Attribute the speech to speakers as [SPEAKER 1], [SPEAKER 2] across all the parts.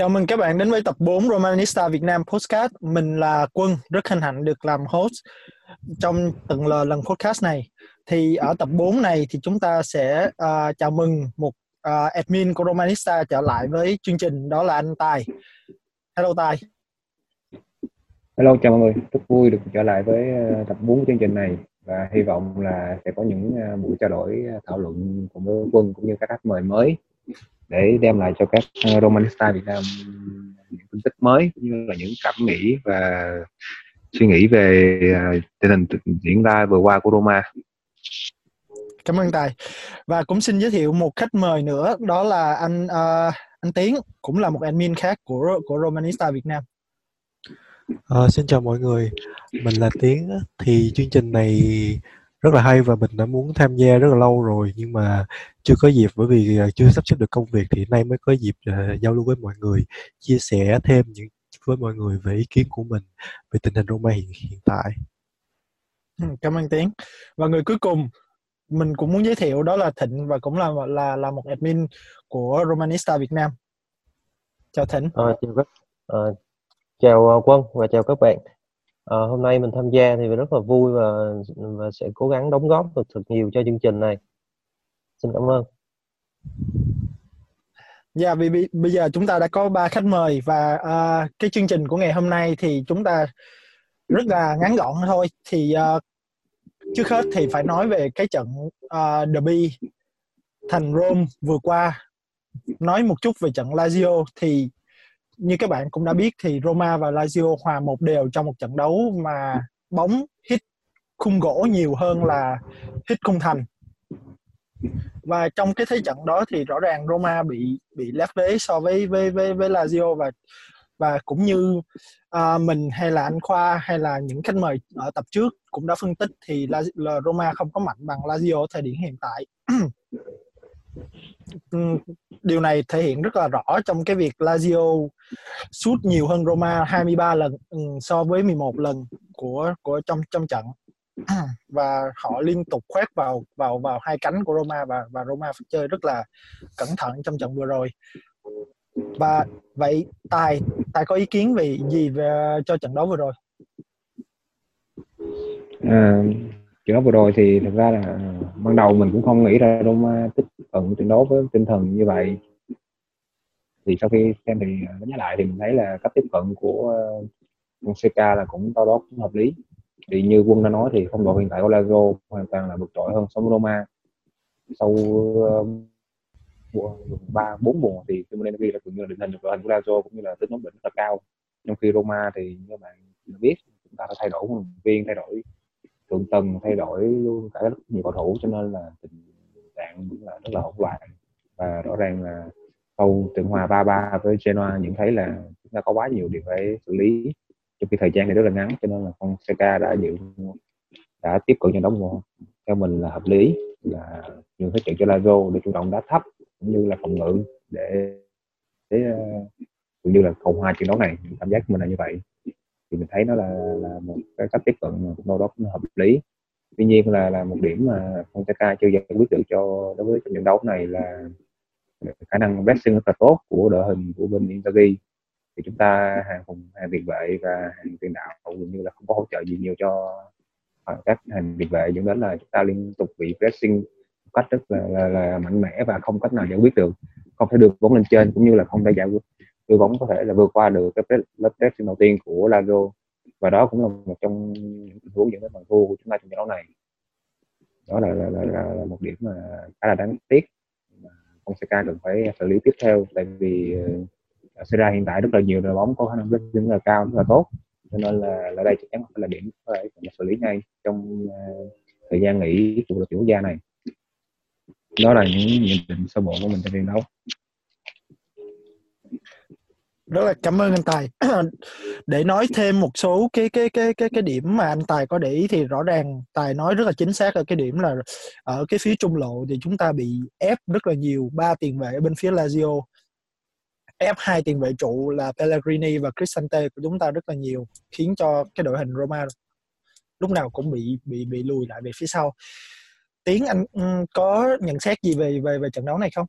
[SPEAKER 1] Chào mừng các bạn đến với tập 4 Romanista Việt Nam Podcast. Mình là Quân, rất hân hạnh được làm host trong từng lần podcast này. Thì ở tập 4 này thì chúng ta sẽ uh, chào mừng một uh, admin của Romanista trở lại với chương trình đó là anh Tài. Hello Tài.
[SPEAKER 2] Hello, chào mọi người. Rất vui được trở lại với à, tập 4 chương trình này và hy vọng là sẽ có những buổi trao đổi thảo luận cùng với Quân cũng như các khách mời mới để đem lại cho các uh, Romanista Việt Nam những tin tức mới cũng như là những cảm nghĩ và suy nghĩ về uh, tình hình diễn ra vừa qua của Roma.
[SPEAKER 1] Cảm ơn Tài. Và cũng xin giới thiệu một khách mời nữa đó là anh uh, anh Tiến cũng là một admin khác của của Romanista Việt Nam.
[SPEAKER 3] À, xin chào mọi người, mình là Tiến. Thì chương trình này rất là hay và mình đã muốn tham gia rất là lâu rồi nhưng mà chưa có dịp bởi vì ờ, chưa sắp xếp được công việc thì nay mới có dịp uh, giao lưu với mọi người chia sẻ thêm những với mọi người về ý kiến của mình về tình hình Roma hiện hiện tại.
[SPEAKER 1] Ừ, cảm ơn Tiến. Và người cuối cùng mình cũng muốn giới thiệu đó là Thịnh và cũng là là là một admin của Romanista Việt Nam. Chào Thịnh.
[SPEAKER 4] À, chào các à, chào Quân và chào các bạn. À, hôm nay mình tham gia thì rất là vui và và sẽ cố gắng đóng góp được thật nhiều cho chương trình này. Xin cảm ơn.
[SPEAKER 1] Dạ, yeah, vì bây giờ chúng ta đã có ba khách mời và uh, cái chương trình của ngày hôm nay thì chúng ta rất là ngắn gọn thôi. Thì uh, trước hết thì phải nói về cái trận uh, derby thành Rome vừa qua. Nói một chút về trận Lazio thì như các bạn cũng đã biết thì Roma và Lazio hòa một đều trong một trận đấu mà bóng hit khung gỗ nhiều hơn là hit khung thành. Và trong cái thế trận đó thì rõ ràng Roma bị bị lép vế so với với với với Lazio và và cũng như uh, mình hay là anh Khoa hay là những khách mời ở tập trước cũng đã phân tích thì là, là Roma không có mạnh bằng Lazio thời điểm hiện tại. Ừ, điều này thể hiện rất là rõ trong cái việc Lazio sút nhiều hơn Roma 23 lần so với 11 lần của của trong trong trận. Và họ liên tục khoét vào vào vào hai cánh của Roma và và Roma phải chơi rất là cẩn thận trong trận vừa rồi. Và vậy tài tài có ý kiến về gì về cho trận đấu vừa rồi?
[SPEAKER 2] À, trận đấu vừa rồi thì thật ra là ban đầu mình cũng không nghĩ ra Roma tiếp cận trận đấu với tinh thần như vậy thì sau khi xem thì ờ, đánh giá lại thì mình thấy là cách tiếp cận của ờ, Fonseca là cũng to đó cũng hợp lý. Thì như quân đã nói thì phong độ hiện tại của Lazio hoàn toàn là vượt trội hơn so với Roma. Sau ờ, ba, bốn mùa thì Simonelli đã gần như là định hình được đội hình của Lazio cũng như là tính ổn định rất là cao. Trong khi Roma thì như bạn biết, chúng ta đã thay đổi huấn luyện viên, thay đổi thượng tầng, thay đổi luôn cả rất nhiều cầu thủ, cho nên là tình trạng cũng là rất là hỗn loạn. Và rõ ràng là sau trận hòa 3-3 với Genoa nhận thấy là chúng ta có quá nhiều điều phải xử lý trong khi thời gian này rất là ngắn, cho nên là Fonseca đã dự, đã tiếp cận trận đấu theo mình là hợp lý, là nhường thế trận cho Lazio để chủ động đá thấp cũng như là phòng ngự để để ờ, cũng như là cầu hòa trận đấu này. Cảm giác của mình là như vậy. Thì mình thấy nó là là một cái cách tiếp cận mà cũng đâu đó cũng hợp lý. Tuy nhiên là là một điểm mà Fonseca chưa giải quyết được cho, đối với trận đấu này là khả năng pressing rất là tốt của đội hình của bên Inzaghi thì chúng ta hàng phòng hàng tiền vệ và hàng tiền đạo gần như là không có hỗ trợ gì nhiều cho ờ, các hàng tiền vệ. Dẫn đến là chúng ta liên tục bị pressing một cách rất là, là, là mạnh mẽ và không cách nào giải quyết được. Không thể được bóng lên trên cũng như là không thể giải quyết đưa bóng có thể là vượt qua được cái lớp pressing đầu tiên của Lazio. Và đó cũng là một trong những tình huống dẫn đến bàn thua của chúng ta trong trận đấu này. Đó là là, là, là, là một điểm mà khá là đáng tiếc. Fonseca cần phải xử lý tiếp theo tại vì ờ, uh, Serie hiện tại rất là nhiều đội bóng có khả năng rất là cao rất là tốt. Cho nên là ở đây chắc chắn là điểm phải xử lý ngay trong uh, thời gian nghỉ của đội tuyển quốc gia này. Đó là những nhận định sơ bộ của mình trong trận đấu
[SPEAKER 1] rất là cảm ơn anh Tài. Để nói thêm một số cái cái cái cái cái điểm mà anh Tài có để ý thì rõ ràng Tài nói rất là chính xác ở cái điểm là ở cái phía trung lộ thì chúng ta bị ép rất là nhiều ba tiền vệ ở bên phía Lazio. Ép hai tiền vệ trụ là Pellegrini và Cristante của chúng ta rất là nhiều, khiến cho cái đội hình Roma lúc nào cũng bị bị bị lùi lại về phía sau. Tiến anh ừ, có nhận xét gì về về về trận đấu này không?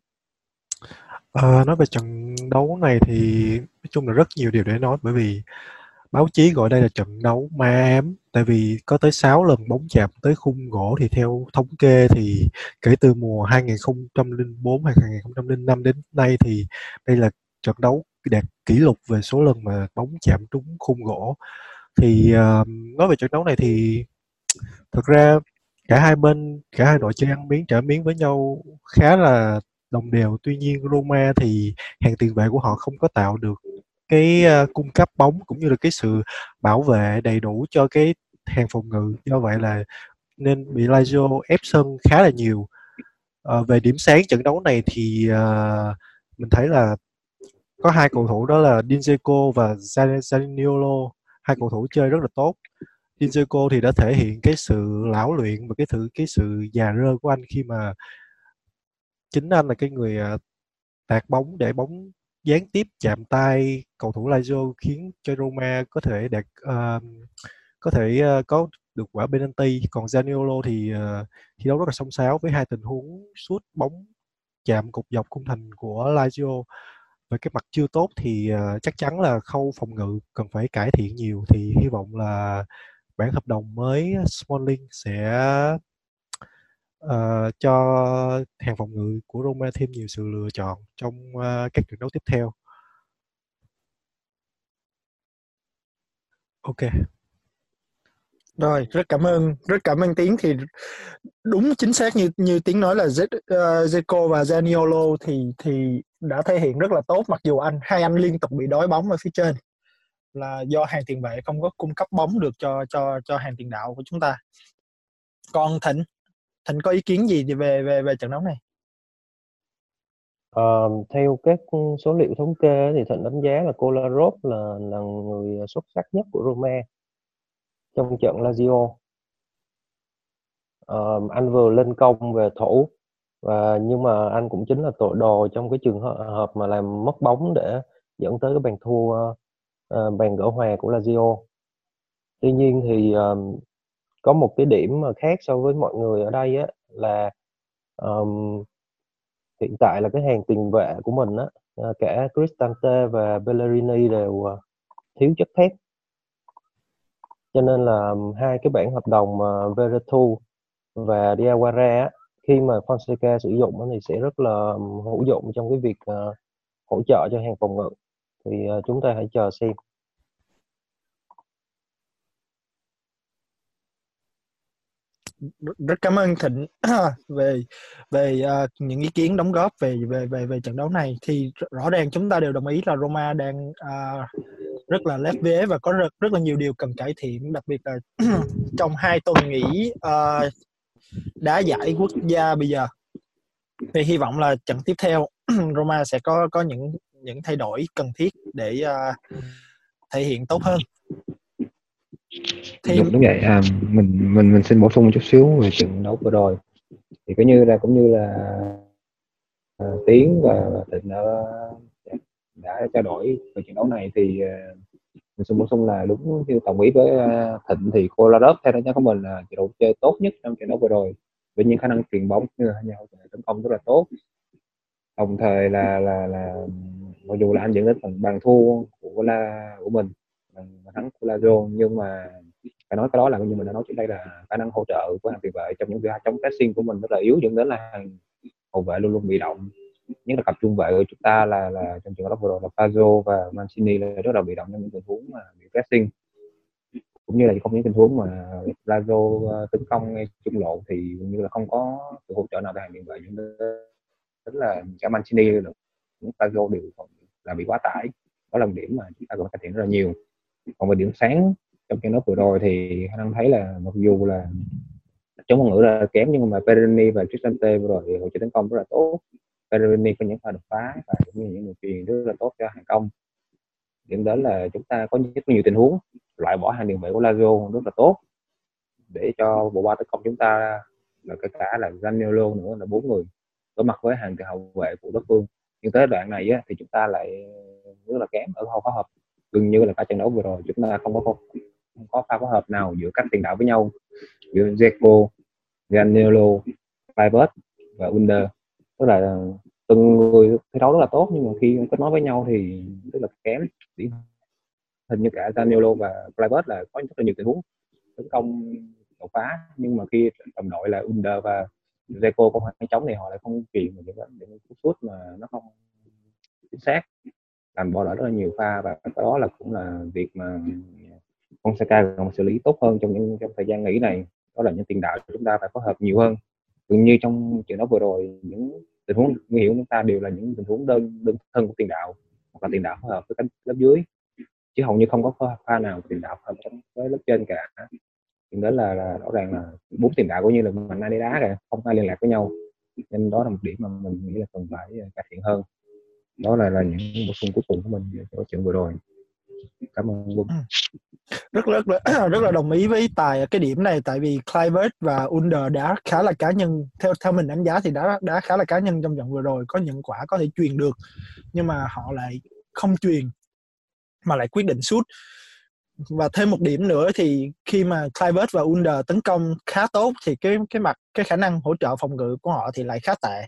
[SPEAKER 3] Ờ, nói về trận đấu này thì nói chung là rất nhiều điều để nói bởi vì báo chí gọi đây là trận đấu ma ám. Tại vì có tới 6 lần bóng chạm tới khung gỗ thì theo thống kê thì kể từ mùa 2004 hay 2005 đến nay thì đây là trận đấu đạt kỷ lục về số lần mà bóng chạm trúng khung gỗ. Thì uh, nói về trận đấu này thì thực ra cả hai bên cả hai đội chơi ăn miếng trả miếng với nhau khá là đồng đều. Tuy nhiên Roma thì hàng tiền vệ của họ không có tạo được cái uh, cung cấp bóng cũng như là cái sự bảo vệ đầy đủ cho cái hàng phòng ngự. Do vậy là nên bị Lazio ép sân khá là nhiều. Uh, về điểm sáng trận đấu này thì uh, mình thấy là có hai cầu thủ đó là Dinzeko và Zaniolo. Hai cầu thủ chơi rất là tốt. Dinzeko thì đã thể hiện cái sự lão luyện và cái thử cái sự già rơ của anh khi mà chính anh là cái người à, tạt bóng để bóng gián tiếp chạm tay cầu thủ Lazio khiến cho Roma có thể đạt uh, có thể uh, có được quả penalty. Còn Zaniolo thì uh, thi đấu rất là song sáo với hai tình huống sút bóng chạm cục dọc khung thành của Lazio. Về cái mặt chưa tốt thì uh, chắc chắn là khâu phòng ngự cần phải cải thiện nhiều. Thì hy vọng là bản hợp đồng mới Smalling sẽ uh, cho hàng phòng ngự của Roma thêm nhiều sự lựa chọn trong uh, các trận đấu tiếp theo. Ok.
[SPEAKER 1] Rồi, rất cảm ơn, rất cảm ơn Tiến thì đúng chính xác như như Tiến nói là Z, uh, ờ, Zeko và Zaniolo thì thì đã thể hiện rất là tốt mặc dù anh hai anh liên tục bị đói bóng ở phía trên là do hàng tiền vệ không có cung cấp bóng được cho cho cho hàng tiền đạo của chúng ta. Còn Thịnh Thịnh có ý kiến gì về về về trận đấu này?
[SPEAKER 4] Ờ, theo các số liệu thống kê thì Thịnh đánh giá là Kolarov là là người xuất sắc nhất của Roma trong trận Lazio. Ờ, anh vừa lên công về thủ và nhưng mà anh cũng chính là tội đồ trong cái trường hợp mà làm mất bóng để dẫn tới cái bàn thua uh, bàn gỡ hòa của Lazio. Tuy nhiên thì uh, có một cái điểm mà khác so với mọi người ở đây á là um, hiện tại là cái hàng tiền vệ của mình á ờ, cả Cristante và Bellerini đều ờ, thiếu chất thép. Cho nên là hai cái bản hợp đồng mà Veretout và Diawara khi mà Fonseca sử dụng thì sẽ rất là hữu dụng trong cái việc ờ, hỗ trợ cho hàng phòng ngự. Thì chúng ta hãy chờ xem.
[SPEAKER 1] Rất cảm ơn Thịnh về về uh, những ý kiến đóng góp về về về về trận đấu này. Thì rõ ràng chúng ta đều đồng ý là Roma đang uh, rất là lép vế và có rất rất là nhiều điều cần cải thiện đặc biệt là trong hai tuần nghỉ uh, đá giải quốc gia bây giờ. Thì hy vọng là trận tiếp theo Roma sẽ có có những những thay đổi cần thiết để uh, thể hiện tốt hơn
[SPEAKER 2] thì đúng, đúng vậy. À, mình mình mình xin bổ sung một chút xíu về trận đấu vừa rồi. Thì có như là cũng như là à, tiến và, và thịnh đã, đã trao đổi về trận đấu này thì à, mình xin bổ sung là đúng như đồng ý với à, thịnh thì Kolarov theo đánh giá của mình là trận đấu chơi tốt nhất trong trận đấu vừa rồi. Với những khả năng truyền bóng như là nhau tấn công rất là tốt. Đồng thời là là là mặc dù là anh dẫn đến phần bàn thua của la của mình và thắng của Lazio nhưng mà phải nói cái đó là như mình đã nói trước đây là khả năng hỗ trợ của hàng tiền vệ trong những việc chống pressing của mình rất là yếu, dẫn đến là hàng hậu vệ luôn luôn bị động. Nhất là cặp trung vệ của chúng ta là là trong trường hợp vừa rồi là Pazzo và Mancini là rất là bị động trong những tình huống mà bị pressing. Cũng như là không những tình huống mà Lazio ờ, tấn công ngay trung lộ thì như là không có sự hỗ trợ nào từ hàng tiền vệ, dẫn đến là cả Mancini được những Pazzo đều là bị quá tải. Đó là một điểm mà chúng ta cần cải thiện rất là nhiều còn về điểm sáng trong trận đấu vừa rồi thì khả năng thấy là mặc dù là chống ngôn ngữ là kém nhưng mà Perini và Cristante vừa rồi hỗ trợ tấn công rất là tốt. Perini có những pha đột phá và cũng như những đường truyền rất là tốt cho hàng công. Điểm đến là chúng ta có rất nhiều tình huống loại bỏ hàng tiền vệ của Lazio rất là tốt. Để cho bộ ba tấn công chúng ta là kể cả là Zaniolo nữa là bốn người đối mặt với hàng tiền hậu vệ của đối phương nhưng tới đoạn này á, thì chúng ta lại rất là kém ở khâu phối hợp gần như là cả trận đấu vừa rồi chúng ta không có không có pha phối hợp nào giữa các tiền đạo với nhau. Giữa Zeko, Zaniolo, Pivot và Under. Tức là từng người thi đấu rất là tốt nhưng mà khi kết nối với nhau thì rất là kém. Hình như cả Danielo và Kluivert là có rất là nhiều tình huống tấn công đột phá. Nhưng mà khi đồng đội là Under và Zeko có khoảng trống thì họ lại không truyền những những cú sút mà nó không chính xác làm bỏ lỡ rất là nhiều pha và đó là cũng là việc mà Fonseca cần xử lý tốt hơn trong những trong thời gian nghỉ này. Đó là những tiền đạo chúng ta phải phối hợp nhiều hơn. Gần như trong trận đấu vừa rồi những tình huống nguy hiểm chúng ta đều là những tình huống đơn đơn thân của tiền đạo hoặc là tiền đạo phối hợp với cánh lớp dưới. Chứ hầu như không có pha nào tiền đạo phối hợp với lớp trên cả. Thì đó là, là rõ ràng là bốn tiền đạo cũng như là mạnh ai đi đá cả không ai liên lạc với nhau. Nên đó là một điểm mà mình nghĩ là cần phải cải thiện hơn đó là là những bổ sung cuối cùng của mình cho chuyện vừa rồi. Cảm ơn quân ừ.
[SPEAKER 1] rất rất rất là đồng ý với tài ở cái điểm này, tại vì Clivert và Under đã khá là cá nhân. Theo theo mình đánh giá thì đã đã khá là cá nhân trong trận vừa rồi. Có những quả có thể truyền được, nhưng mà họ lại không truyền, mà lại quyết định sút. Và thêm một điểm nữa thì khi mà Clivert và Under tấn công khá tốt thì cái cái mặt, cái khả năng hỗ trợ phòng ngự của họ thì lại khá tệ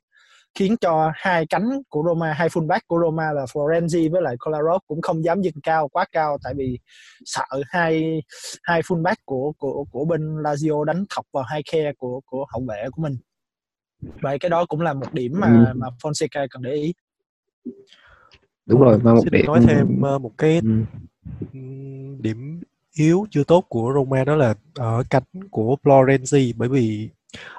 [SPEAKER 1] khiến cho hai cánh của Roma hai fullback của Roma là Florenzi với lại Kolarov cũng không dám dừng cao quá cao tại vì sợ hai hai fullback của của của bên Lazio đánh thọc vào hai khe của của hậu vệ của mình vậy cái đó cũng là một điểm mà ừ. mà Fonseca cần để ý
[SPEAKER 2] đúng rồi
[SPEAKER 3] mà một Xin điểm nói thêm uh, một cái ừ. điểm yếu chưa tốt của Roma đó là ở cánh của Florenzi bởi vì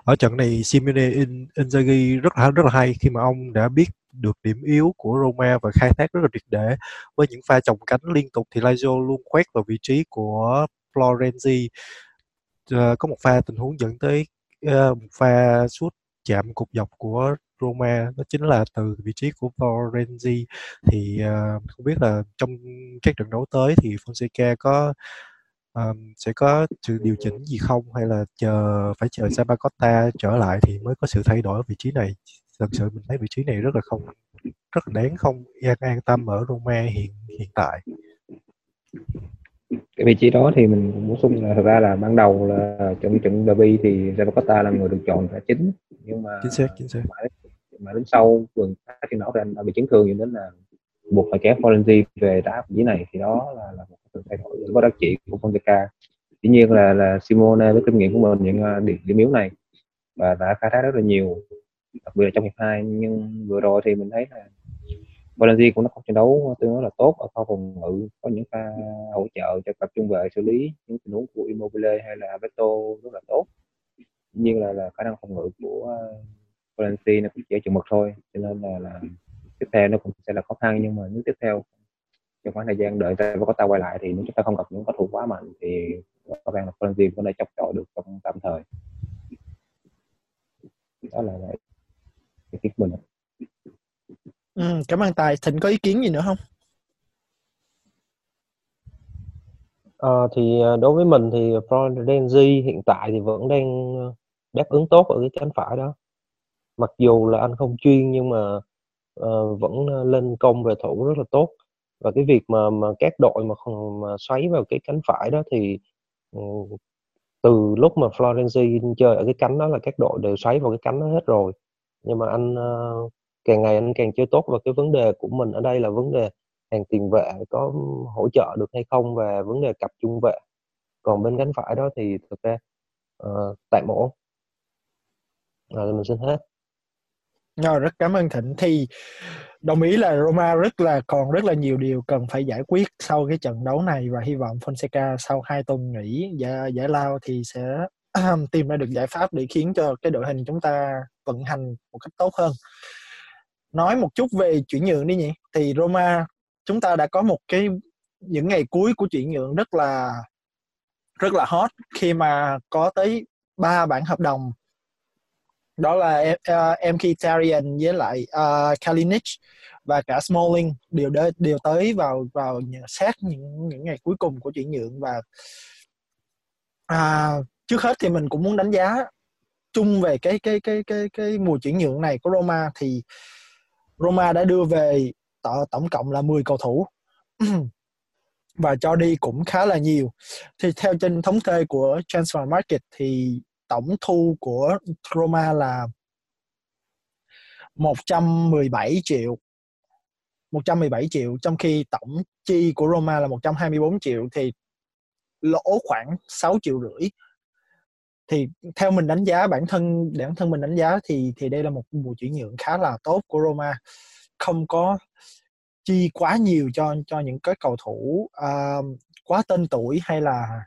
[SPEAKER 3] ở trận này Simone Inzaghi rất là rất là hay khi mà ông đã biết được điểm yếu của Roma và khai thác rất là triệt để với những pha chồng cánh liên tục thì Lazio luôn quét vào vị trí của Florenzi. Uh, có một pha tình huống dẫn tới uh, một pha sút chạm cục dọc của Roma đó chính là từ vị trí của Florenzi. Thì uh, không biết là trong các trận đấu tới thì Fonseca có um, sẽ có sự điều chỉnh gì không? Hay là chờ phải chờ Zapata trở lại thì mới có sự thay đổi ở vị trí này? Thật sự mình thấy vị trí này rất là không rất là đáng không? An, an tâm ở Roma hiện hiện tại.
[SPEAKER 2] Cái vị trí đó thì mình bổ sung là thực ra là ban đầu là trong trận derby thì Zapata là người được chọn là chính. Nhưng mà
[SPEAKER 3] chính xác chính xác.
[SPEAKER 2] mà, mà đến sau vườn thì nó đã bị chấn thương nên là buộc phải kéo Florenzi về đá vị trí này. Thì đó là, là một thay đổi có đắc chỉ của Fonseca. Tuy nhiên là là Simone với kinh nghiệm của mình những à, điểm, điểm yếu này và đã khai thác rất là nhiều đặc biệt là trong hiệp hai. Nhưng vừa rồi thì mình thấy là Valencia cũng đã có trận đấu tương đối là tốt ở kho phòng ngự có những pha hỗ trợ cho cặp trung vệ xử lý những tình huống của Immobile hay là Beto rất là tốt. Tuy nhiên là, là khả năng phòng ngự của à, Valencia nó cũng chỉ chừng mực thôi cho nên là, là tiếp theo nó cũng sẽ là khó khăn. Nhưng mà nếu tiếp theo trong khoảng thời gian đợi ta có ta quay lại thì nếu chúng ta không gặp những cầu thủ quá mạnh thì có vẻ là Frenzy có thể chọc chọi được trong tạm thời đó là cái kiến mình
[SPEAKER 1] ừ, cảm ơn tài thịnh có ý kiến gì nữa không
[SPEAKER 4] à, thì đối với mình thì Florenzi hiện tại thì vẫn đang đáp ứng tốt ở cái cánh phải đó mặc dù là anh không chuyên nhưng mà uh, vẫn lên công về thủ rất là tốt và cái việc mà mà các đội mà không mà xoáy vào cái cánh phải đó thì ừ, từ lúc mà Florenzi chơi ở cái cánh đó là các đội đều xoáy vào cái cánh đó hết rồi. Nhưng mà anh uh, càng ngày anh càng chơi tốt và cái vấn đề của mình ở đây là vấn đề hàng tiền vệ có hỗ trợ được hay không và vấn đề cặp trung vệ. Còn bên cánh phải đó thì thực ra ờ, uh, tại mổ rồi mình xin hết.
[SPEAKER 1] Rồi rất cảm ơn Thịnh. Thì đồng ý là Roma rất là còn rất là nhiều điều cần phải giải quyết sau cái trận đấu này và hy vọng Fonseca sau hai tuần nghỉ giải, giải lao thì sẽ tìm ra được giải pháp để khiến cho cái đội hình chúng ta vận hành một cách tốt hơn. Nói một chút về chuyển nhượng đi nhỉ. Thì Roma chúng ta đã có một cái những ngày cuối của chuyển nhượng rất là rất là hot khi mà có tới ba bản hợp đồng đó là uh, ờ, Mkhitaryan với lại ờ, uh, Kalinic và cả Smalling đều đế, đều tới vào vào sát những những ngày cuối cùng của chuyển nhượng và à, trước hết thì mình cũng muốn đánh giá chung về cái cái cái cái cái mùa chuyển nhượng này của Roma. Thì Roma đã đưa về tổng, tổng cộng là 10 cầu thủ. Và cho đi cũng khá là nhiều. Thì theo trên thống kê của Transfer Market thì tổng thu của Roma là 117 triệu. 117 triệu trong khi tổng chi của Roma là 124 triệu thì lỗ khoảng 6 triệu rưỡi. Thì theo mình đánh giá bản thân bản thân mình đánh giá thì thì đây là một mùa chuyển nhượng khá là tốt của Roma. Không có chi quá nhiều cho cho những cái cầu thủ uh, quá tên tuổi hay là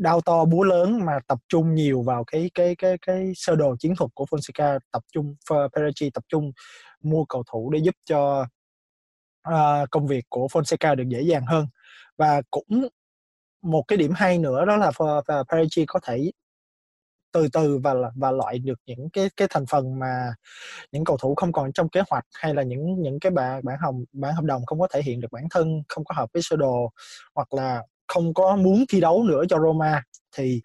[SPEAKER 1] đau to búa lớn mà tập trung nhiều vào cái cái cái cái sơ đồ chiến thuật của Fonseca tập trung Perigi tập trung mua cầu thủ để giúp cho uh, công việc của Fonseca được dễ dàng hơn. Và cũng một cái điểm hay nữa đó là Perigi có thể từ từ và và loại được những cái cái thành phần mà những cầu thủ không còn trong kế hoạch hay là những những cái bản bản hồng bản hợp đồng không có thể hiện được bản thân không có hợp với sơ đồ hoặc là không có muốn thi đấu nữa cho Roma thì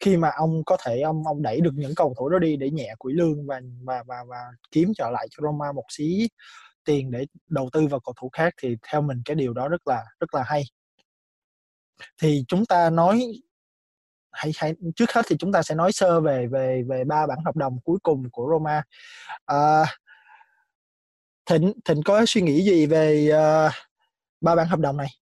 [SPEAKER 1] khi mà ông có thể ông ông đẩy được những cầu thủ đó đi để nhẹ quỹ lương và và và và kiếm trở lại cho Roma một xí tiền để đầu tư vào cầu thủ khác thì theo mình cái điều đó rất là rất là hay. Thì chúng ta nói hãy, hãy trước hết thì chúng ta sẽ nói sơ về về về ba bản hợp đồng cuối cùng của Roma. À, thịnh thịnh có suy nghĩ gì về uh, ba bản hợp đồng này?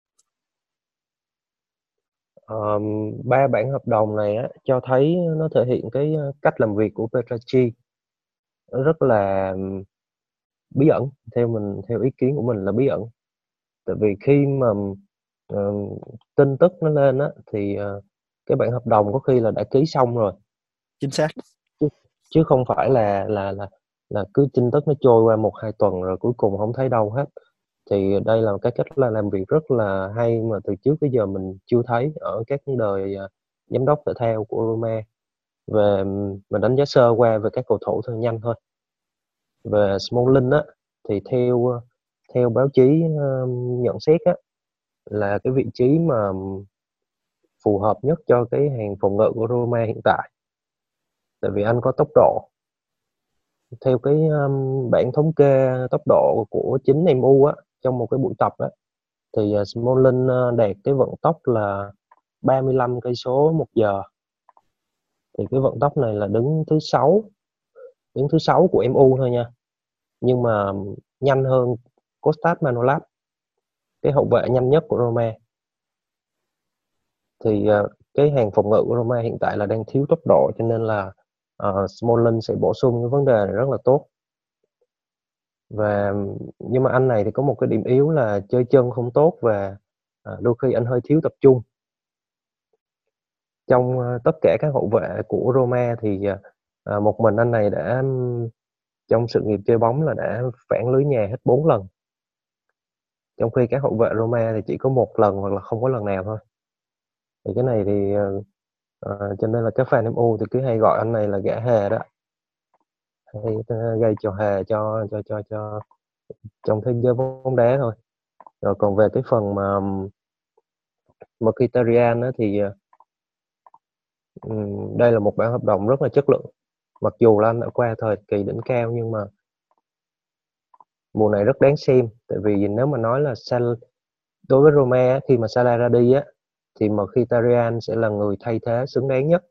[SPEAKER 4] Um, ba bản hợp đồng này á, cho thấy nó thể hiện cái cách làm việc của Petracci rất là bí ẩn theo mình theo ý kiến của mình là bí ẩn. Tại vì khi mà uh, tin tức nó lên á thì uh, cái bản hợp đồng có khi là đã ký xong rồi.
[SPEAKER 1] Chính xác.
[SPEAKER 4] Chứ, chứ không phải là là là là cứ tin tức nó trôi qua một hai tuần rồi cuối cùng không thấy đâu hết thì đây là một cái cách là làm việc rất là hay mà từ trước tới giờ mình chưa thấy ở các đời à, giám đốc thể thao của Roma. Về mình đánh giá sơ qua về các cầu thủ thôi nhanh thôi. Về Smalling á thì theo à, theo báo chí à, nhận xét á là cái vị trí mà phù hợp nhất cho cái hàng phòng ngự của Roma hiện tại. Tại vì anh có tốc độ. Theo cái um, bản thống kê tốc độ của chính MU á trong một cái buổi tập á thì à, uh, Smolin uh, à, đạt cái vận tốc là 35 cây số một giờ. Thì cái vận tốc này là đứng thứ sáu đứng thứ sáu của MU thôi nha. Nhưng mà nhanh hơn Kostas Manolas cái hậu vệ nhanh nhất của Roma. Thì uh, cái hàng phòng ngự của Roma hiện tại là đang thiếu tốc độ cho nên là uh, Smolin sẽ bổ sung cái vấn đề này rất là tốt và nhưng mà anh này thì có một cái điểm yếu là chơi chân không tốt và à, đôi khi anh hơi thiếu tập trung. Trong uh, tất cả các hậu vệ của Roma thì uh, một mình anh này đã trong sự nghiệp chơi bóng là đã phản lưới nhà hết 4 lần. Trong khi các hậu vệ Roma thì chỉ có một lần hoặc là không có lần nào thôi. Thì cái này thì uh, cho nên là các fan MU thì cứ hay gọi anh này là gã hề đó hay ờ, gây trò hề cho cho cho cho trong thế giới bóng đá thôi. Rồi còn về cái phần mà Mkhitaryan đó thì um, đây là một bản hợp đồng rất là chất lượng. Mặc dù là anh đã qua thời kỳ đỉnh cao nhưng mà mùa này rất đáng xem. Tại vì nếu mà nói là Sal đối với Roma khi mà Salah ra đi á thì Mkhitaryan sẽ là người thay thế xứng đáng nhất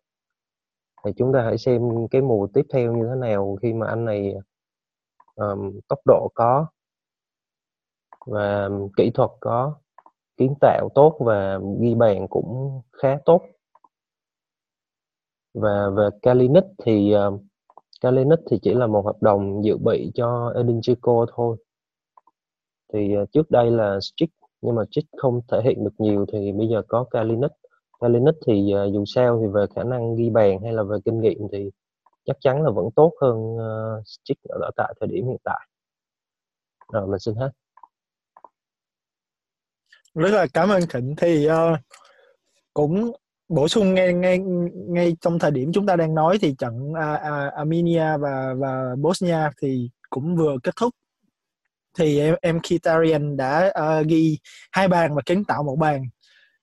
[SPEAKER 4] thì chúng ta hãy xem cái mùa tiếp theo như thế nào khi mà anh này um, tốc độ có và kỹ thuật có kiến tạo tốt và ghi bàn cũng khá tốt. Và về Kalinic thì uh, Kalinic thì chỉ là một hợp đồng dự bị cho Edin Dzeko thôi. Thì uh, trước đây là Strick nhưng mà Strick không thể hiện được nhiều thì bây giờ có Kalinic. Kalinic thì uh, dù sao thì về khả năng ghi bàn hay là về kinh nghiệm thì chắc chắn là vẫn tốt hơn ờ, uh, stick ở tại thời điểm hiện tại. Rồi mình xin hết.
[SPEAKER 1] Rất là cảm ơn Thịnh thì uh, cũng bổ sung ngay ngay ngay trong thời điểm chúng ta đang nói thì trận uh, uh, Armenia và và Bosnia thì cũng vừa kết thúc. Thì em em Kitarian đã uh, ghi hai bàn và kiến tạo một bàn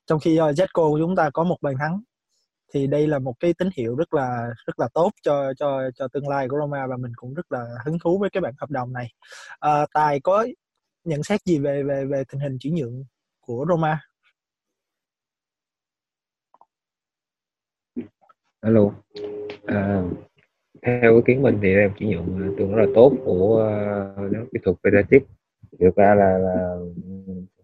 [SPEAKER 1] trong khi ờ, uh, Zetko của chúng ta có một bàn thắng thì đây là một cái tín hiệu rất là rất là tốt cho cho cho tương lai của Roma và mình cũng rất là hứng thú với cái bản hợp đồng này. À, tài có nhận xét gì về về về tình hình chuyển nhượng của Roma?
[SPEAKER 2] Alo. À, theo ý kiến mình thì em chuyển nhượng ờ, tương rất là tốt của uh, kỹ thuật Pedatic. thực ra là, là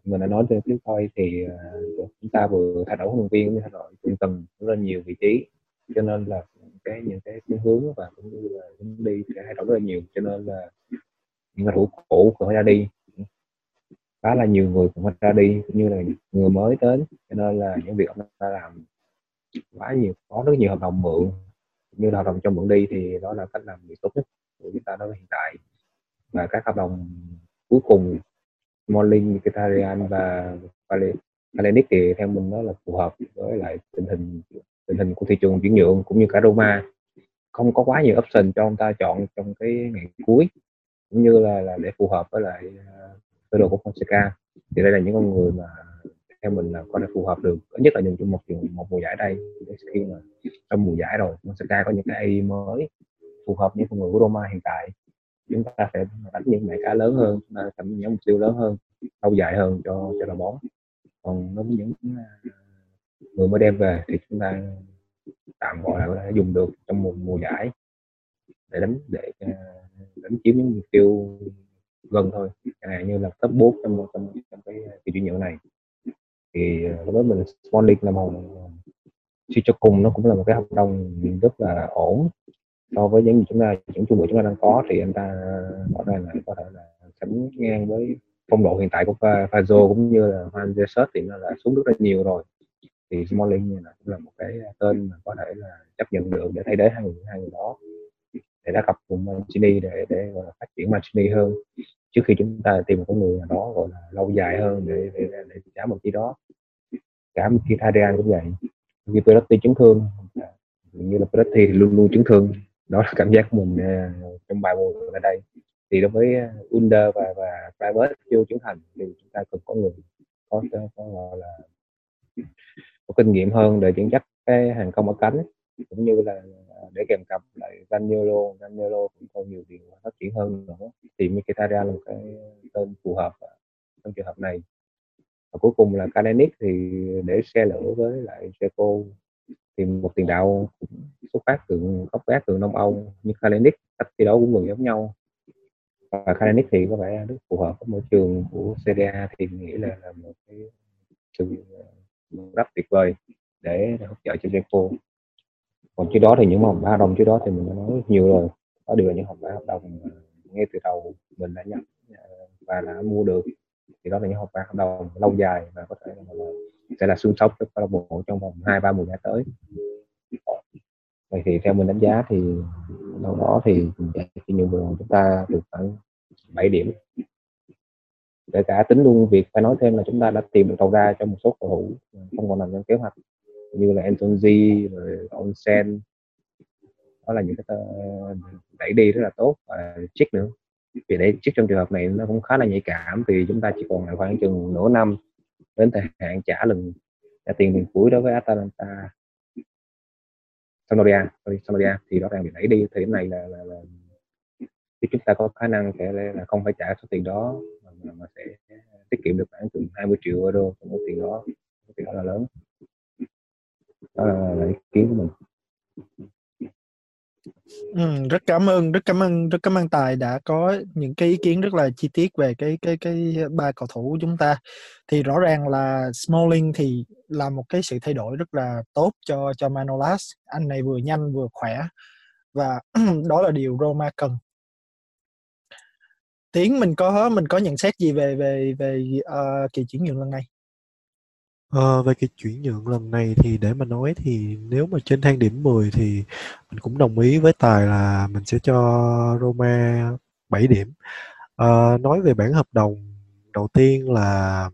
[SPEAKER 2] mình đã nói trước thôi thì uh, chúng ta vừa thay đổi huấn luyện viên cũng như thay đổi trung tầng rất là nhiều vị trí. Cho nên là cái những cái phương hướng và cũng như là hướng đi sẽ thay đổi rất là nhiều. Cho nên là những cầu thủ cũ cũng phải ra đi. Khá là nhiều người cũng phải ra đi cũng như là người mới đến. Cho nên là những việc ông ta làm quá nhiều có rất nhiều hợp đồng mượn. Như là hợp đồng cho mượn đi thì đó là cách làm việc tốt nhất của chúng ta đối với hiện tại. Và các hợp đồng cuối cùng Smalling, Mkhitaryan và Kalinic thì theo mình đó là phù hợp với lại tình hình tình hình của thị trường chuyển nhượng cũng như cả Roma. Không có quá nhiều option cho ông ta chọn trong cái ngày cuối cũng như là, là để phù hợp với lại ờ, sơ đồ của Fonseca. Thì đây là những con người mà theo mình là có thể phù hợp được ít nhất là dùng trong một một mùa giải đây. Khi mà trong mùa giải rồi Fonseca có những cái AI mới phù hợp với con người của Roma hiện tại chúng ta sẽ đánh những mẹ cá lớn hơn chúng ta thậm những mục tiêu lớn hơn lâu dài hơn cho cho đội bóng. Còn đối với những à, người mới đem về thì chúng ta tạm gọi là có thể dùng được trong mùa mùa giải để đánh để à, đánh chiếm những mục tiêu gần thôi. Chẳng hạn như là top 4 trong trong, trong cái kỳ chuyển nhượng này. Thì à, đối với mình Smalling là một suy cho cùng nó cũng là một cái hợp đồng rất là ổn so với những gì chúng ta những trung bộ chúng ta đang có thì anh ta rõ ràng là có thể là sánh ngang với phong độ hiện tại của Fazo cũng như là Van Jesus thì nó là xuống rất là nhiều rồi. Thì Smalling là cũng là một cái tên mà có thể là chấp nhận được để thay thế hai người hai người đó để đá cặp cùng Mancini để để gọi là phát triển Mancini hơn. Trước khi chúng ta tìm một cái người nào đó gọi là lâu dài hơn để để để, để trả một cái đó. Cả Mkhitaryan cũng vậy. Như Perotti chấn thương à, như là Perotti thì luôn luôn chấn thương đó là cảm giác của mình uh, trong bài mùa ở đây. Thì đối với à, Under và và Private chưa trưởng thành thì chúng ta cần có người có có, có gọi là có kinh nghiệm hơn để dẫn dắt cái hàng công ở cánh cũng như là à, để kèm cặp lại Zaniolo Zaniolo cũng còn nhiều điều phát triển hơn nữa. Thì Mkhitaryan là một cái tên phù hợp trong trường hợp này. Và cuối cùng là Kalinic thì để xe lửa với lại Seco thì một tiền đạo xuất phát từ gốc gác từ Đông Âu như Kalinic cách thi đấu cũng gần giống nhau. Và Kalinic thì có vẻ rất phù hợp với môi trường của Serie A thì nghĩ là, là một cái sự ờ, rất tuyệt vời để hỗ trợ cho Jeco. Còn trước đó thì những hợp ba đồng trước đó thì mình đã nói nhiều rồi đó đều là những hợp ba hợp đồng ờ, ngay từ đầu mình đã nhận ờ, và đã mua được. Thì đó là những hợp ba hợp đồng lâu dài và có thể là, sẽ là xương sống cho câu lạc bộ trong vòng hai, ba mùa giải tới. Vậy thì theo mình đánh giá thì đâu đó thì khi nhiều người chúng ta được khoảng 7 điểm. Kể cả tính luôn việc phải nói thêm là chúng ta đã tìm được đầu ra cho một số cầu thủ không còn nằm trong kế hoạch, như là Antonzi rồi Onsen đó là những cái ờ, đẩy đi rất là tốt và chiếc nữa. Vì để chiếc trong trường hợp này nó cũng khá là nhạy cảm, vì chúng ta chỉ còn lại khoảng chừng nửa năm đến thời hạn trả lần trả tiền tiền cuối đối với Atalanta. Sampdoria Sampdoria thì rõ ràng bị đẩy đi. Thời điểm này là, là, là thì chúng ta có khả năng sẽ là không phải trả số tiền đó mà, mà sẽ tiết kiệm được khoảng chừng 20 triệu euro trong số tiền đó. Số tiền đó là lớn. Đó là, là ý kiến của mình.
[SPEAKER 1] Ừ, rất cảm ơn rất cảm ơn rất cảm ơn tài đã có những cái ý kiến rất là chi tiết về cái cái cái ba cầu thủ của chúng ta. Thì rõ ràng là Smalling thì là một cái sự thay đổi rất là tốt cho cho Manolas. Anh này vừa nhanh vừa khỏe và đó là điều Roma cần. Tiến mình có mình có nhận xét gì về về về uh, kỳ chuyển nhượng lần này?
[SPEAKER 3] Ờ, về cái chuyển nhượng lần này thì để mà nói thì nếu mà trên thang điểm 10 thì mình cũng đồng ý với Tài là mình sẽ cho Roma 7 điểm. Ờ, nói về bản hợp đồng đầu tiên là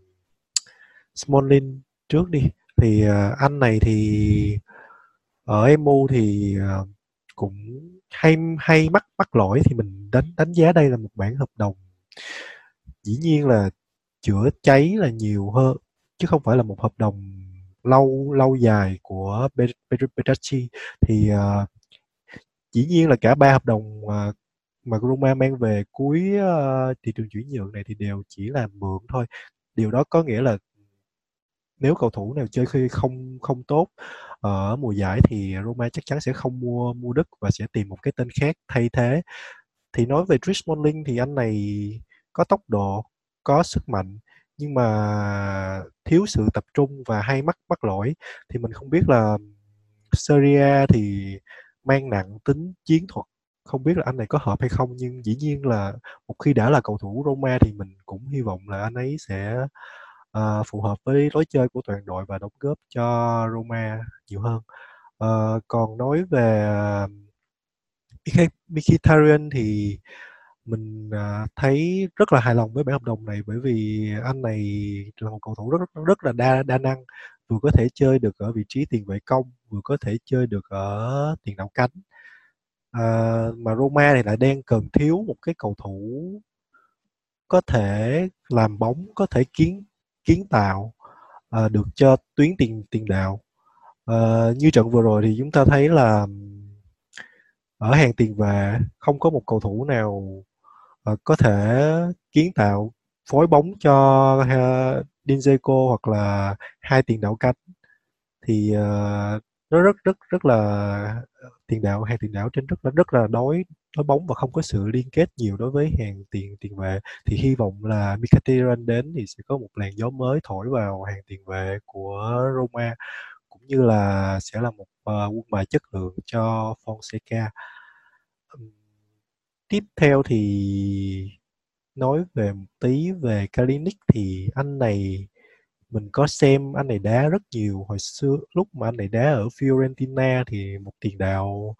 [SPEAKER 3] Smalling trước đi thì uh, anh này thì ở MU thì uh, cũng hay hay mắc mắc lỗi thì mình đánh đánh giá đây là một bản hợp đồng dĩ nhiên là chữa cháy là nhiều hơn chứ không phải là một hợp đồng lâu lâu dài của Petracci thì uh, dĩ nhiên là cả ba hợp đồng uh, mà Roma mang về cuối uh, thị trường chuyển nhượng này thì đều chỉ là mượn thôi. Điều đó có nghĩa là nếu cầu thủ nào chơi khi không không tốt ở mùa giải thì Roma chắc chắn sẽ không mua mua đức và sẽ tìm một cái tên khác thay thế. Thì nói về Trish Smalling thì anh này có tốc độ có sức mạnh nhưng mà thiếu sự tập trung và hay mắc mắc lỗi thì mình không biết là Serie thì mang nặng tính chiến thuật không biết là anh này có hợp hay không nhưng dĩ nhiên là một khi đã là cầu thủ Roma thì mình cũng hy vọng là anh ấy sẽ uh, phù hợp với lối chơi của toàn đội và đóng góp cho Roma nhiều hơn. Uh, còn nói về uh, Mkhitaryan thì mình à, thấy rất là hài lòng với bản hợp đồng này bởi vì anh này là một cầu thủ rất rất là đa đa năng vừa có thể chơi được ở vị trí tiền vệ công vừa có thể chơi được ở tiền đạo cánh. À, mà Roma thì lại đang cần thiếu một cái cầu thủ có thể làm bóng có thể kiến kiến tạo à, được cho tuyến tiền tiền đạo. À, như trận vừa rồi thì chúng ta thấy là ở hàng tiền vệ không có một cầu thủ nào à, có thể kiến tạo phối bóng cho uh, Dinzeko hoặc là hai tiền đạo cánh. Thì uh, nó rất rất rất là tiền đạo hàng tiền đạo trên rất là rất là đối đối bóng và không có sự liên kết nhiều đối với hàng tiền tiền vệ. Thì hy vọng là Mkhitaryan đến thì sẽ có một làn gió mới thổi vào hàng tiền vệ của Roma cũng như là sẽ là một uh, quân bài chất lượng cho Fonseca tiếp theo thì nói về một tí về Kalinic thì anh này mình có xem anh này đá rất nhiều. Hồi xưa lúc mà anh này đá ở Fiorentina thì một tiền đạo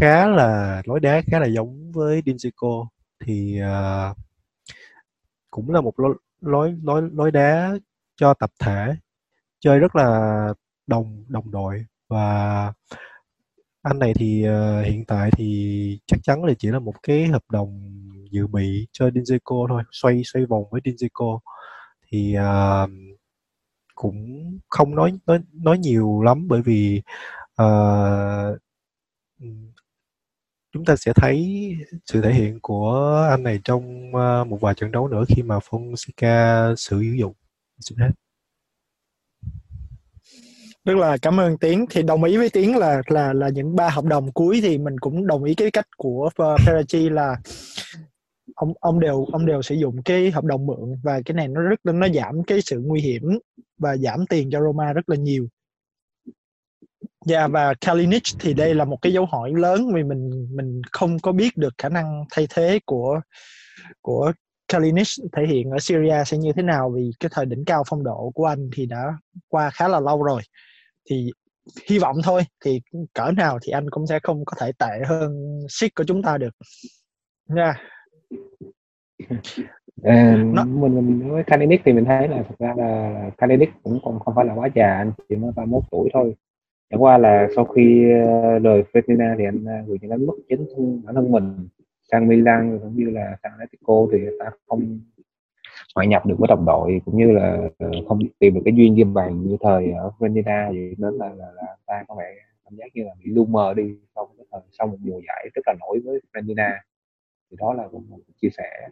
[SPEAKER 3] khá là lối đá khá là giống với Dinzico thì uh, cũng là một lối lối lối lối đá cho tập thể chơi rất là đồng đồng đội. Và anh này thì uh, hiện tại thì chắc chắn là chỉ là một cái hợp đồng dự bị cho Dinzico thôi xoay xoay vòng với Dinzico thì uh, cũng không nói nói nói nhiều lắm bởi vì uh, chúng ta sẽ thấy sự thể hiện của anh này trong uh, một vài trận đấu nữa khi mà Fonseca sử dụng. Xin hết
[SPEAKER 1] rất là cảm ơn tiến thì đồng ý với tiến là là là những ba hợp đồng cuối thì mình cũng đồng ý cái cách của ờ, Ferrari là ông ông đều ông đều sử dụng cái hợp đồng mượn và cái này nó rất nó giảm cái sự nguy hiểm và giảm tiền cho Roma rất là nhiều. Dạ yeah, và Kalinic thì đây là một cái dấu hỏi lớn vì mình mình không có biết được khả năng thay thế của của Kalinic thể hiện ở Syria sẽ như thế nào vì cái thời đỉnh cao phong độ của anh thì đã qua khá là lâu rồi. Thì hy vọng thôi thì cỡ nào thì anh cũng sẽ không có thể tệ hơn shit của chúng ta được. Nha. Yeah
[SPEAKER 2] À, nó... mình mình nói Kalinic thì mình thấy là thật ra là Kalinic cũng không không phải là quá già anh chỉ mới 31 tuổi thôi chẳng qua là sau khi rời Fiorentina thì anh uh, gửi những đánh mất chính thân bản thân mình sang Milan cũng như là sang Atletico thì ta không hòa nhập được với đồng đội cũng như là ờ, không tìm được cái duyên ghi bàn như thời ở Fiorentina vậy nên là, là, là ta có vẻ cảm giác như là bị lu mờ đi sau cái thời sau một mùa giải rất là nổi với Fiorentina thì đó là cũng chia sẻ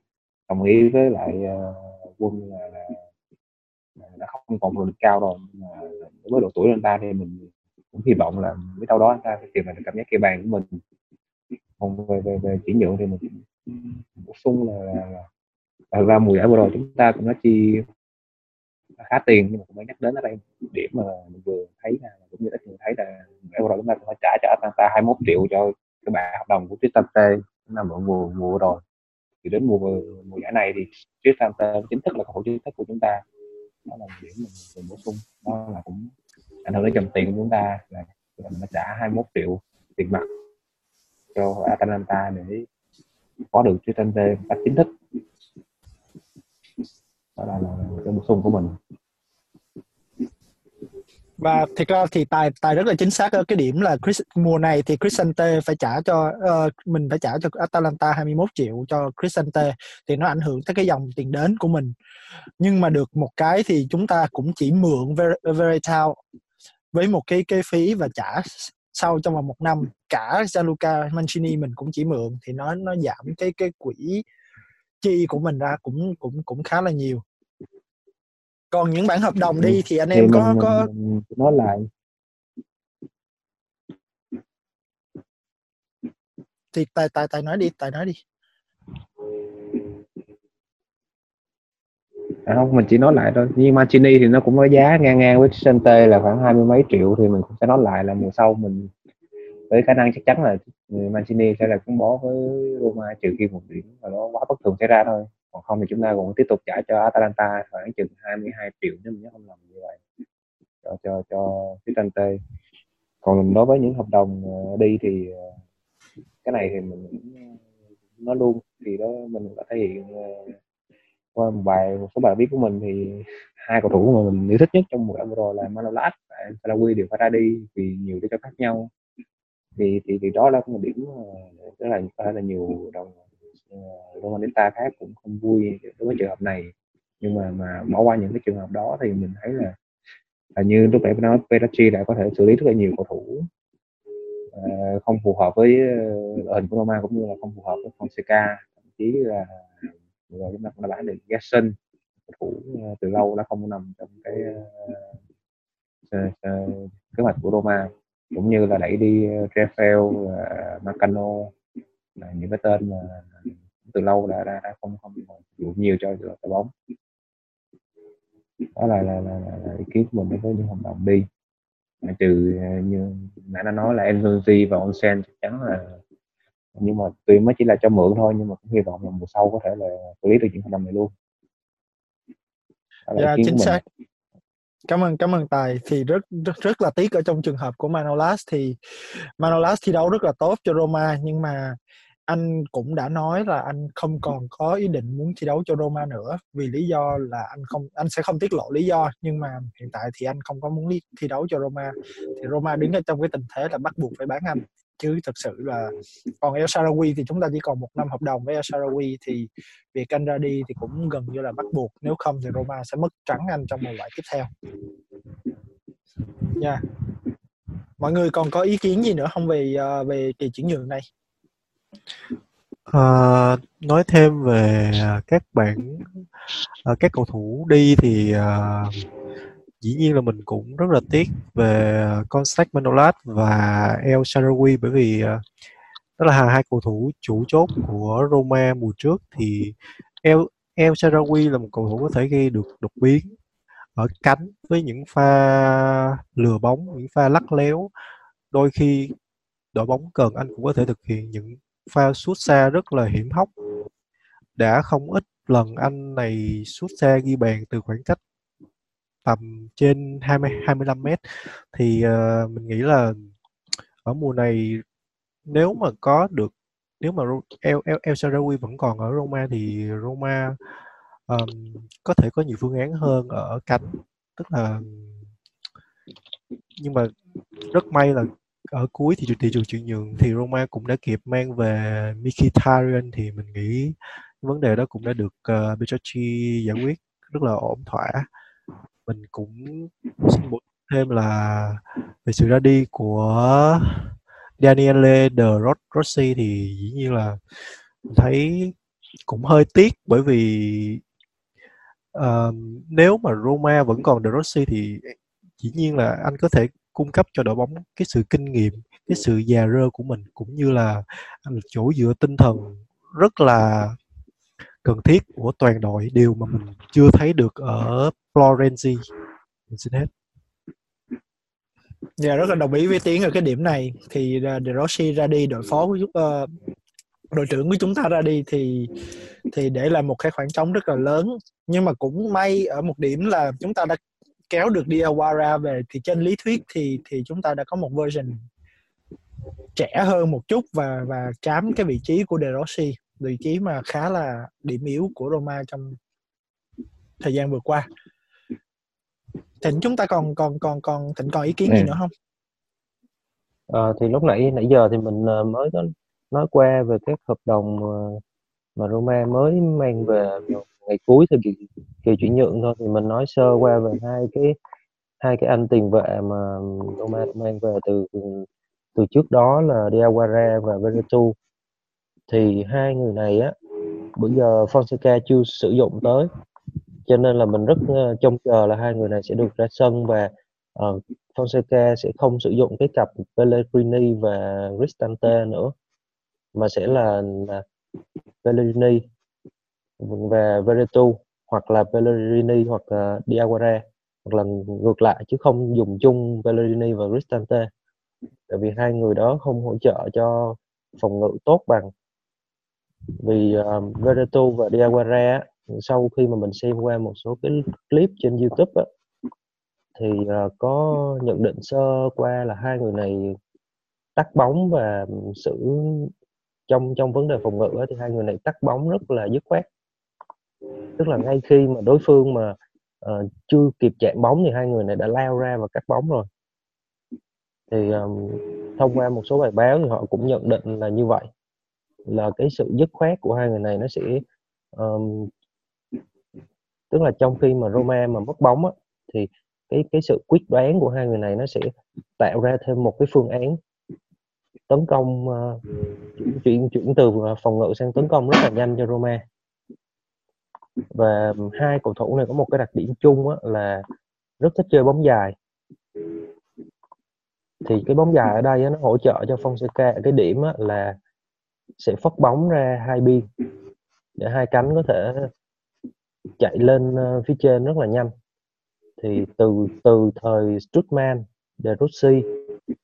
[SPEAKER 2] đồng ý với lại uh, quân là, là, là đã không còn lực cao rồi mà với độ tuổi anh ta thì mình cũng hy vọng là với đâu đó anh ta sẽ tìm lại được cảm giác kia bàn của mình. Còn về về về chuyển nhượng thì mình bổ sung là, là, là ra mùa giải vừa rồi chúng ta cũng đã chi khá tiền nhưng mà cũng phải nhắc đến ở đây. Điểm mà mình vừa thấy là cũng như ít người thấy là mùa vừa rồi chúng ta phải trả cho Atlanta 21 triệu cho cái bạn hợp đồng của Tristan T năm mùa mùa mùa rồi. Thì đến mùa mùa giải này thì Tristan T chính thức là cầu thủ chính thức của chúng ta. Đó là điểm mình, mình bổ sung. Đó là cũng ảnh hưởng đến dòng tiền của chúng ta là mình đã trả 21 triệu tiền mặt cho Atalanta để có được Tristan T cách chính thức đó là, là, cái bổ sung của mình.
[SPEAKER 1] Và thực ra thì tài tài rất là chính xác ở cái điểm là Chris, mùa này thì Cristante phải trả cho uh, mình phải trả cho Atalanta 21 triệu cho Cristante thì nó ảnh hưởng tới cái dòng tiền đến của mình. Nhưng mà được một cái thì chúng ta cũng chỉ mượn Veretao với một cái cái phí và trả sau trong vòng một năm. Cả Gianluca Mancini mình cũng chỉ mượn thì nó nó giảm cái cái quỹ chi của mình ra cũng cũng cũng khá là nhiều. Còn những bản hợp đồng đi thì anh em
[SPEAKER 2] thì
[SPEAKER 1] có
[SPEAKER 2] mình,
[SPEAKER 1] có
[SPEAKER 2] nói lại.
[SPEAKER 1] Thì tài tài tài nói đi tài nói đi.
[SPEAKER 2] À không mình chỉ nói lại thôi. Nhưng mà Chini thì nó cũng có giá ngang ngang với Sente là khoảng hai mươi mấy triệu thì mình cũng sẽ nói lại là mùa sau mình với khả năng chắc chắn là Mancini sẽ là cúng bó với Roma trừ khi một điểm và nó quá bất thường xảy ra thôi. Còn không thì chúng ta cũng tiếp tục trả cho Atalanta khoảng chừng 22 triệu nếu mình nhớ không lầm như vậy. Cho cho cho Cristante. Còn đối với những hợp đồng ờ, đi thì ờ, cái này thì mình ờ, nó luôn. Thì đó mình đã thể hiện qua một bài, một số bài viết của mình thì hai cầu thủ mà mình yêu thích nhất trong mùa Euro là Manolas và Salawi đều phải ra đi vì nhiều lý do khác nhau thì thì thì đó là một điểm ờ, rất là có thể là nhiều đồng ờ, Romanista khác cũng không vui đối với trường hợp này. Nhưng mà mà bỏ qua những cái trường hợp đó thì mình thấy là là như lúc nãy nói Pedacci đã có thể xử lý rất là nhiều cầu thủ uh, không phù hợp với uh, hình của Roma cũng như là không phù hợp với Fonseca. Thậm chí là rồi chúng ta cũng đã bán được Gerson cầu thủ uh, từ lâu đã không nằm trong cái uh, uh, kế hoạch của Roma cũng như là đẩy đi Rafael uh, Macano là những cái tên mà từ lâu đã đã, đã không không dụ nhiều cho đội bóng. Đó là là, là, là, là ý kiến của mình đối với những hợp đồng đi. Trừ ờ, như nãy nó nói là Enzozi và Onsen chắc chắn là nhưng mà tuy mới chỉ là cho mượn thôi nhưng mà cũng hy vọng là mùa sau có thể là xử lý được những hợp đồng này luôn.
[SPEAKER 1] Dạ chính xác cảm ơn cảm ơn tài. Thì rất rất rất là tiếc ở trong trường hợp của Manolas thì Manolas thi đấu rất là tốt cho Roma, nhưng mà anh cũng đã nói là anh không còn có ý định muốn thi đấu cho Roma nữa vì lý do là anh không, anh sẽ không tiết lộ lý do. Nhưng mà hiện tại thì anh không có muốn thi đấu cho Roma. Thì Roma đứng ở trong cái tình thế là bắt buộc phải bán anh chứ thực sự là còn El Sarawi thì chúng ta chỉ còn một năm hợp đồng với El Sarawi thì việc anh ra đi thì cũng gần như là bắt buộc. Nếu không thì Roma sẽ mất trắng anh trong mùa giải tiếp theo. Nha. Yeah. mọi người còn có ý kiến gì nữa không về uh, về kỳ chuyển nhượng này?
[SPEAKER 3] À, nói thêm về à, các bạn à, các cầu thủ đi thì à, dĩ nhiên là mình cũng rất là tiếc về ờ, Contact Manolas và El Shaarawy bởi vì ờ, đó là hai cầu thủ chủ chốt của Roma mùa trước. Thì El El Shaarawy là một cầu thủ có thể gây được đột biến ở cánh với những pha lừa bóng, những pha lắc léo. Đôi khi đội bóng cần anh cũng có thể thực hiện những pha sút xa rất là hiểm hóc. Đã không ít lần anh này sút xa ghi bàn từ khoảng cách tầm trên 20 25 mét. Thì uh, mình nghĩ là ở mùa này nếu mà có được nếu mà El El El Shaarawy vẫn còn ở Roma thì Roma um, có thể có nhiều phương án hơn ở cánh. Tức là nhưng mà rất may là ở cuối thì thị trường chuyển nhượng thì Roma cũng đã kịp mang về Mkhitaryan thì mình nghĩ vấn đề đó cũng đã được ờ, uh, Bichotti giải quyết rất là ổn thỏa mình cũng xin bổ thêm là về sự ra đi của Daniele De Rossi thì dĩ nhiên là mình thấy cũng hơi tiếc bởi vì uh, nếu mà Roma vẫn còn De Rossi thì dĩ nhiên là anh có thể cung cấp cho đội bóng cái sự kinh nghiệm cái sự già rơ của mình cũng như là chỗ dựa tinh thần rất là cần thiết của toàn đội điều mà mình chưa thấy được ở Florenzi. Mình xin hết.
[SPEAKER 1] Dạ rất là đồng ý với Tiến ở cái điểm này. Thì De Rossi ra đi đội phó của uh, đội trưởng của chúng ta ra đi thì thì để lại một cái khoảng trống rất là lớn. Nhưng mà cũng may ở một điểm là chúng ta đã kéo được Diawara về thì trên lý thuyết thì thì chúng ta đã có một version trẻ hơn một chút và và chám cái vị trí của De Rossi vị trí mà khá là điểm yếu của Roma trong thời gian vừa qua. Thịnh chúng ta còn còn còn còn thịnh còn ý kiến gì ừ. nữa không?
[SPEAKER 4] À, thì lúc nãy nãy giờ thì mình ờ, mới có nói qua về các hợp đồng mà Roma mới mang về ngày cuối thời kỳ kỳ chuyển nhượng thôi. Thì mình nói sơ qua về hai cái hai cái anh tiền vệ mà Roma mang về từ từ trước đó là Diawara và Veretu thì hai người này á bữa giờ Fonseca chưa sử dụng tới. Cho nên là mình rất uh, trông chờ là hai người này sẽ được ra sân và uh, Fonseca sẽ không sử dụng cái cặp Pellegrini và Cristante nữa mà sẽ là, là Pellegrini và Veretu hoặc là Pellegrini hoặc là Diawara. Hoặc là ngược lại chứ không dùng chung Pellegrini và Cristante. Tại vì hai người đó không hỗ trợ cho phòng ngự tốt bằng vì ờ, uh, Veretu và Diawara sau khi mà mình xem qua một số cái clip trên YouTube á, thì uh, có nhận định sơ qua là hai người này tắt bóng và xử trong trong vấn đề phòng ngự á, thì hai người này tắt bóng rất là dứt khoát. Tức là ngay khi mà đối phương mà uh, chưa kịp chạm bóng thì hai người này đã lao ra và cắt bóng rồi. Thì um, thông qua một số bài báo thì họ cũng nhận định là như vậy là cái sự dứt khoát của hai người này nó sẽ um, tức là trong khi mà Roma mà mất bóng á, thì cái cái sự quyết đoán của hai người này nó sẽ tạo ra thêm một cái phương án tấn công uh, chuyển chuyển chuyển từ ờ, phòng ngự sang tấn công rất là nhanh cho Roma. Và hai cầu thủ này có một cái đặc điểm chung á, là rất thích chơi bóng dài. Thì cái bóng dài ở đây á, nó hỗ trợ cho Fonseca cái điểm á, là sẽ phất bóng ra hai biên để hai cánh có thể chạy lên ờ, phía trên rất là nhanh. Thì từ từ thời Strutman, De Rossi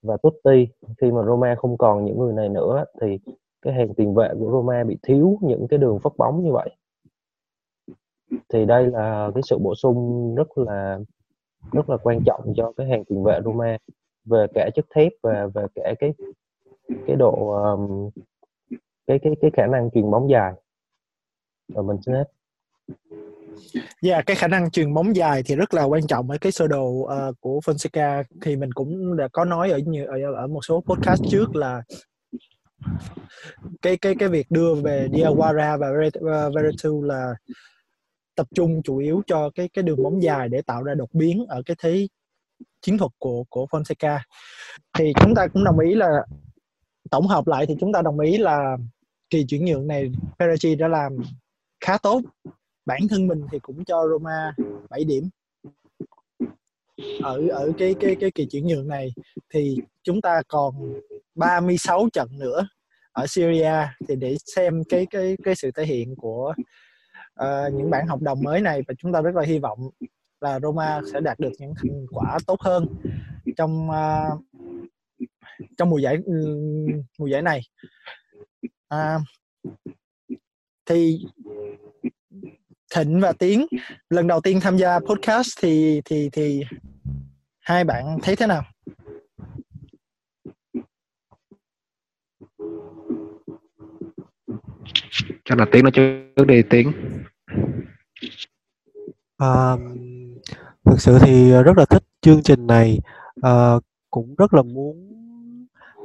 [SPEAKER 4] và Totti khi mà Roma không còn những người này nữa thì cái hàng tiền vệ của Roma bị thiếu những cái đường phất bóng như vậy. Thì đây là cái sự bổ sung rất là rất là quan trọng cho cái hàng tiền vệ Roma về cả chất thép và về cả cái cái độ um, cái cái cái khả năng truyền bóng dài. Rồi mình xin hết.
[SPEAKER 1] Dạ, yeah, cái khả năng truyền bóng dài thì rất là quan trọng ở cái sơ đồ uh, của Fonseca. Thì mình cũng đã có nói ở nhiều ở, ở một số podcast trước là cái cái cái việc đưa về Diawara và Veretout ờ, là tập trung chủ yếu cho cái cái đường bóng dài để tạo ra đột biến ở cái thế chiến thuật của của Fonseca. Thì chúng ta cũng đồng ý là tổng hợp lại thì chúng ta đồng ý là kỳ chuyển nhượng này Perez đã làm khá tốt. Bản thân mình thì cũng cho Roma 7 điểm. Ở ở cái cái cái kỳ chuyển nhượng này thì chúng ta còn 36 trận nữa ở Syria thì để xem cái cái cái sự thể hiện của uh, những bản hợp đồng mới này và chúng ta rất là hy vọng là Roma sẽ đạt được những thành quả tốt hơn trong uh, trong mùa giải mùa giải này à, thì Thịnh và Tiến lần đầu tiên tham gia podcast thì thì thì hai bạn thấy thế nào?
[SPEAKER 2] Chắc là Tiến nói trước đi Tiến.
[SPEAKER 3] À, thực sự thì rất là thích chương trình này à, cũng rất là muốn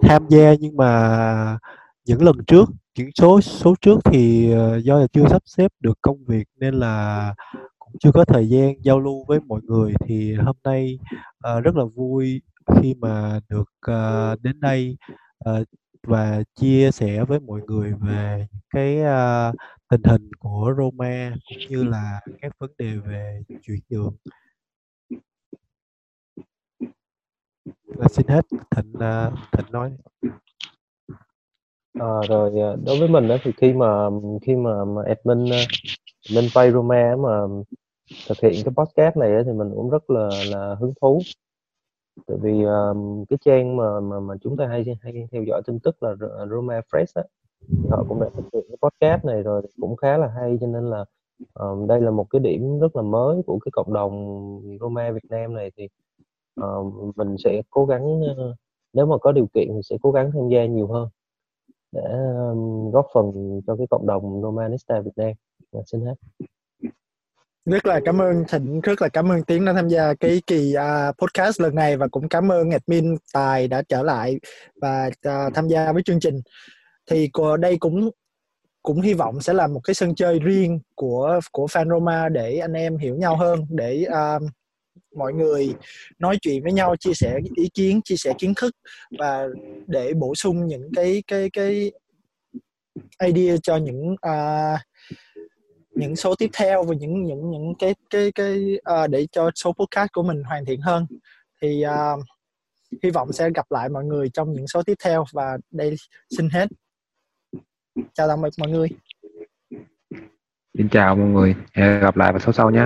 [SPEAKER 3] tham gia nhưng mà những lần trước những số số trước thì ờ, do là chưa sắp xếp được công việc nên là cũng chưa có thời gian giao lưu với mọi người. Thì hôm nay uh, rất là vui khi mà được uh, đến đây uh, và chia sẻ với mọi người về cái uh, tình hình của Roma cũng như là các vấn đề về chuyển nhượng. Là xin hết. Thịnh uh, thịnh nói
[SPEAKER 4] À, rồi dạ. đối với mình đó thì khi mà khi mà, mà admin ờ, admin pay Roma mà thực hiện cái podcast này thì mình cũng rất là là hứng thú. Tại vì um, cái trang mà mà mà chúng ta hay hay theo dõi tin tức là Roma Fresh á họ cũng đã thực hiện cái podcast này rồi cũng khá là hay. Cho nên là um, đây là một cái điểm rất là mới của cái cộng đồng Roma Việt Nam này. Thì uh, mình sẽ cố gắng uh, nếu mà có điều kiện thì sẽ cố gắng tham gia nhiều hơn để um, góp phần cho cái cộng đồng Romanista Việt Nam. Và xin hết.
[SPEAKER 1] Rất là cảm ơn Thịnh rất là cảm ơn Tiến đã tham gia cái kỳ uh, podcast lần này và cũng cảm ơn admin Tài đã trở lại và uh, tham gia với chương trình. Thì đây cũng cũng hy vọng sẽ là một cái sân chơi riêng của của fan Roma để anh em hiểu nhau hơn để uh, mọi người nói chuyện với nhau chia sẻ ý kiến chia sẻ kiến thức và để bổ sung những cái cái cái idea cho những uh, những số tiếp theo và những những những cái cái cái uh, để cho số podcast của mình hoàn thiện hơn. Thì uh, hy vọng sẽ gặp lại mọi người trong những số tiếp theo và đây xin hết. Chào tạm biệt mọi người.
[SPEAKER 2] Xin chào mọi người. Hẹn gặp lại vào số sau nhé.